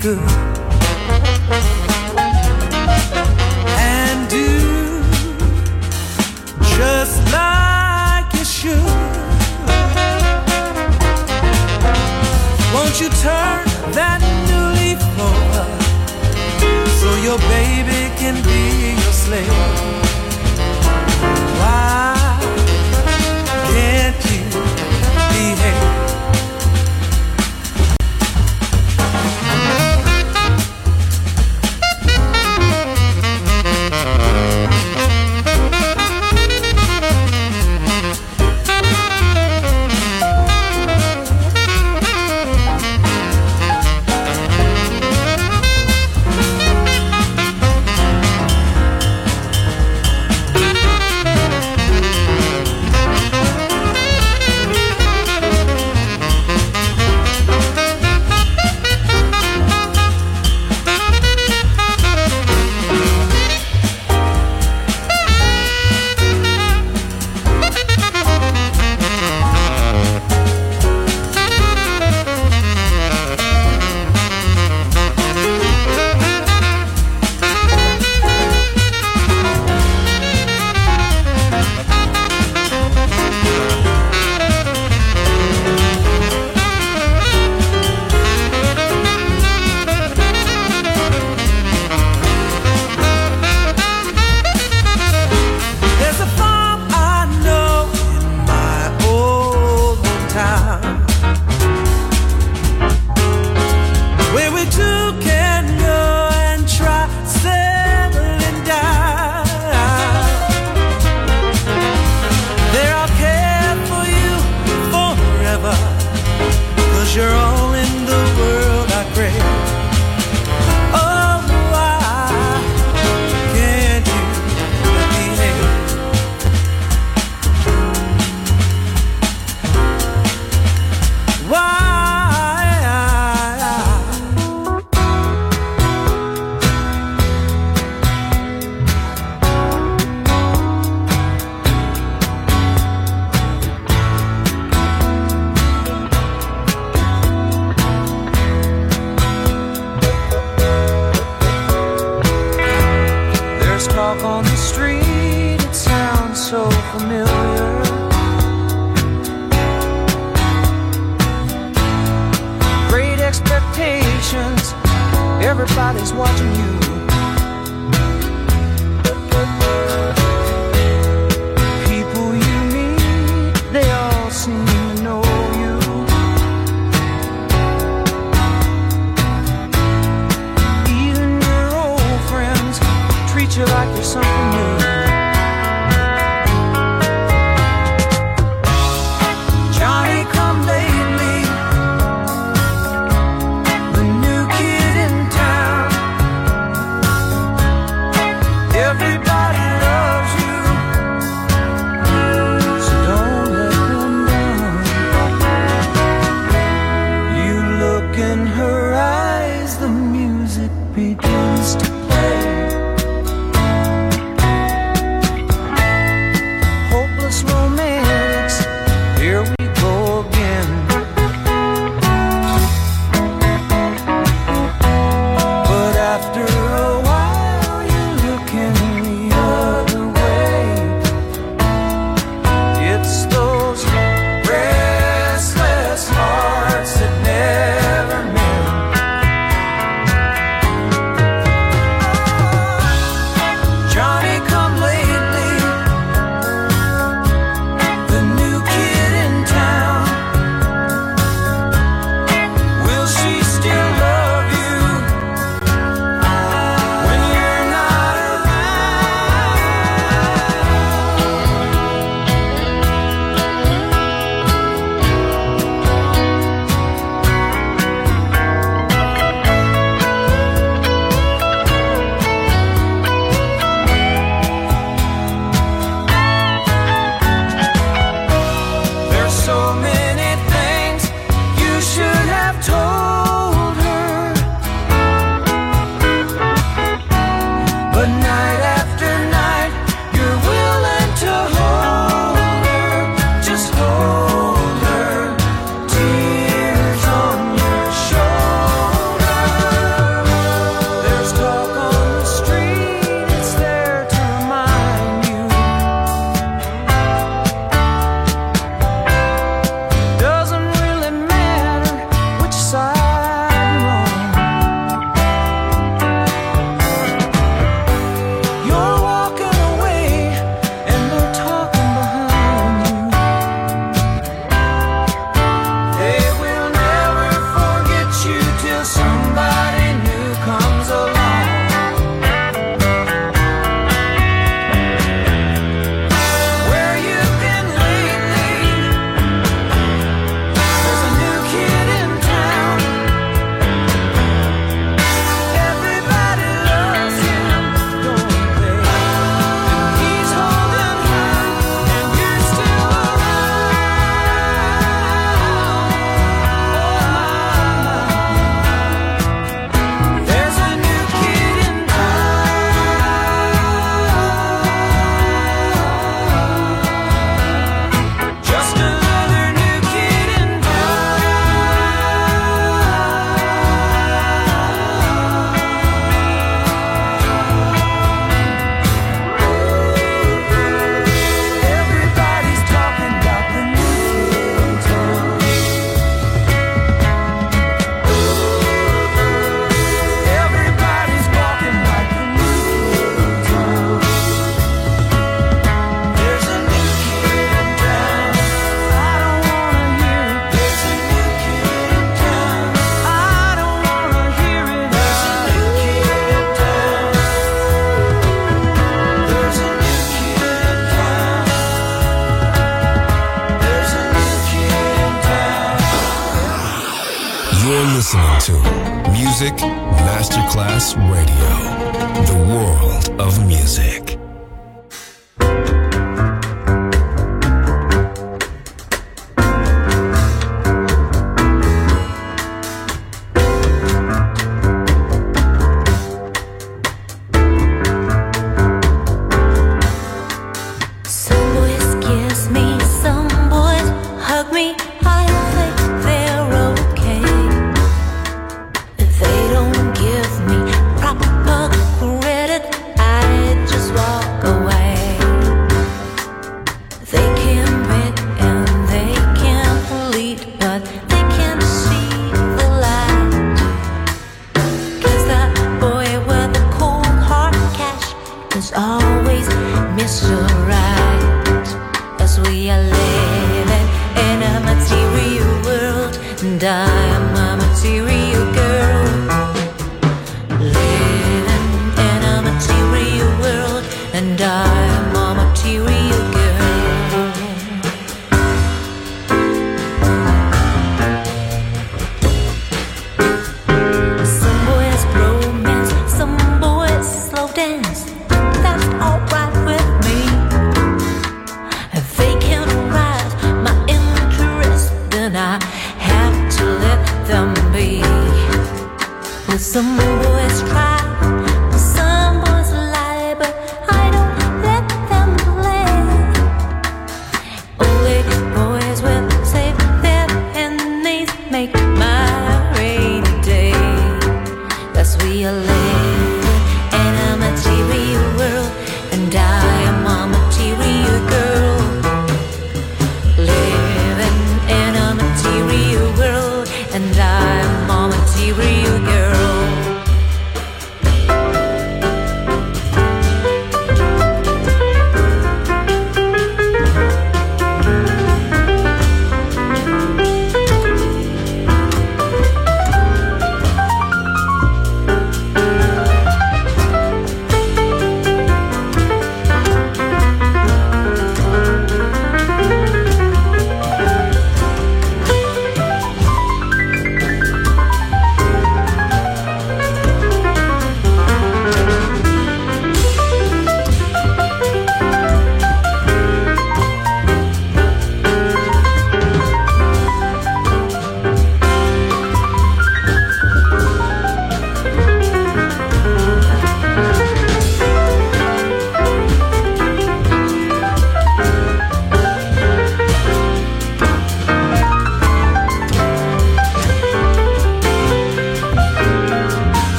good and do just like you should. Won't you turn that new leaf over so your baby can be your slave?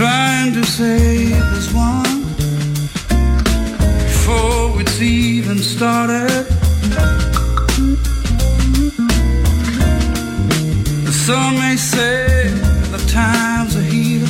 trying to save us one before it's even started. Some may say the times are here,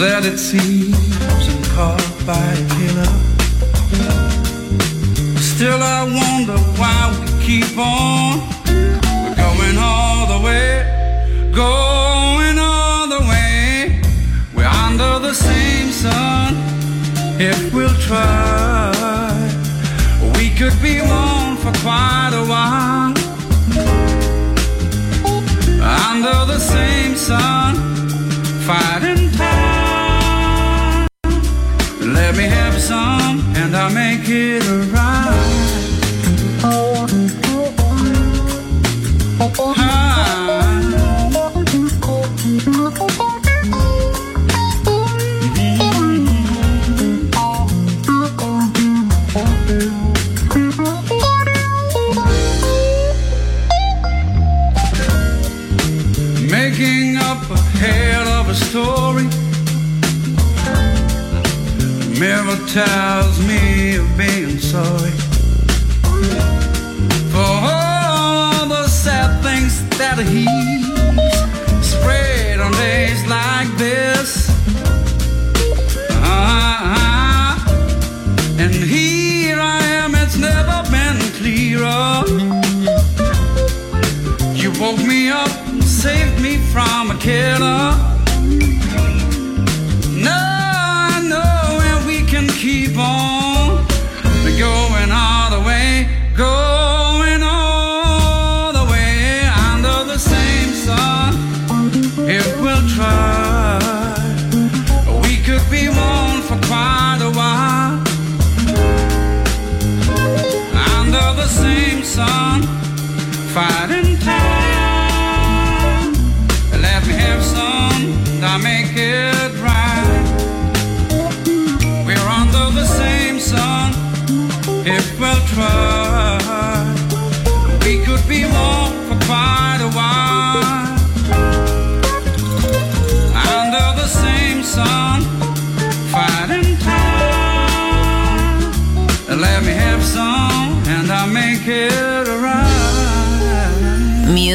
that it seems and caught by a killer. Still, I wonder why we keep on. Going all the way, going. the same sun if we'll try. We could be one for quite a while. Under the same sun, fighting time. Let me have some, and I'll make it alright.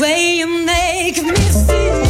Way you make me feel.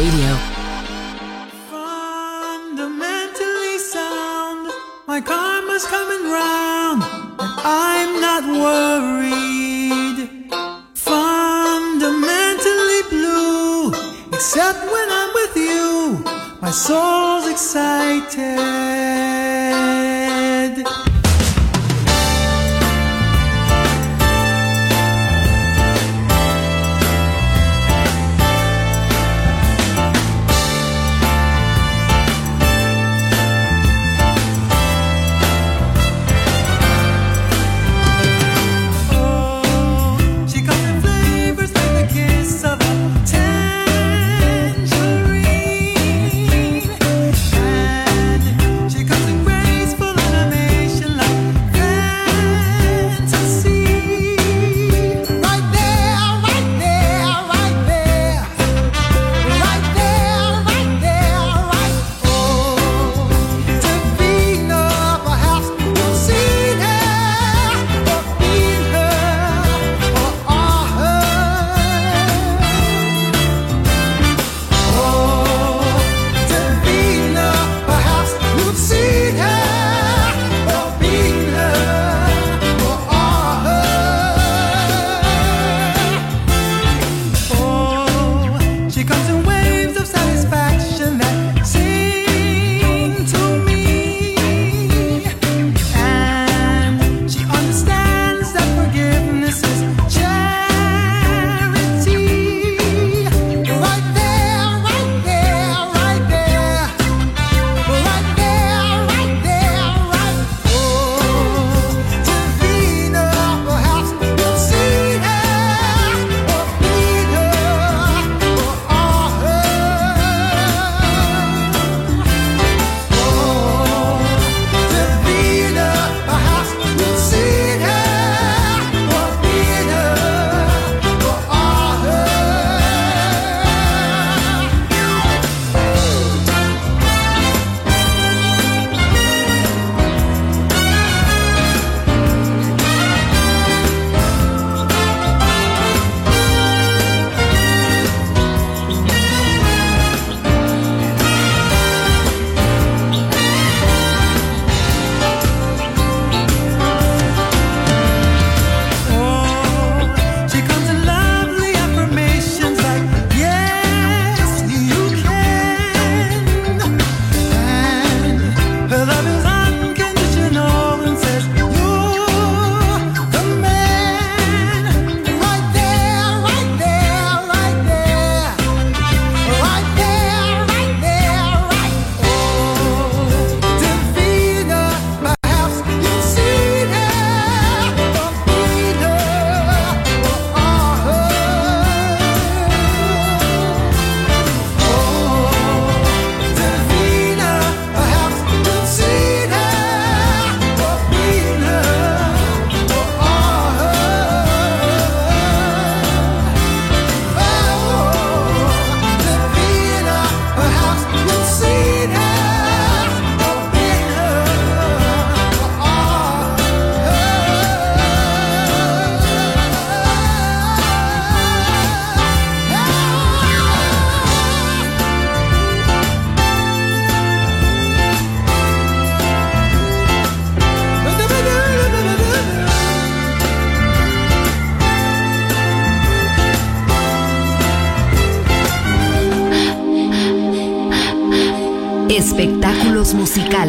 Radio.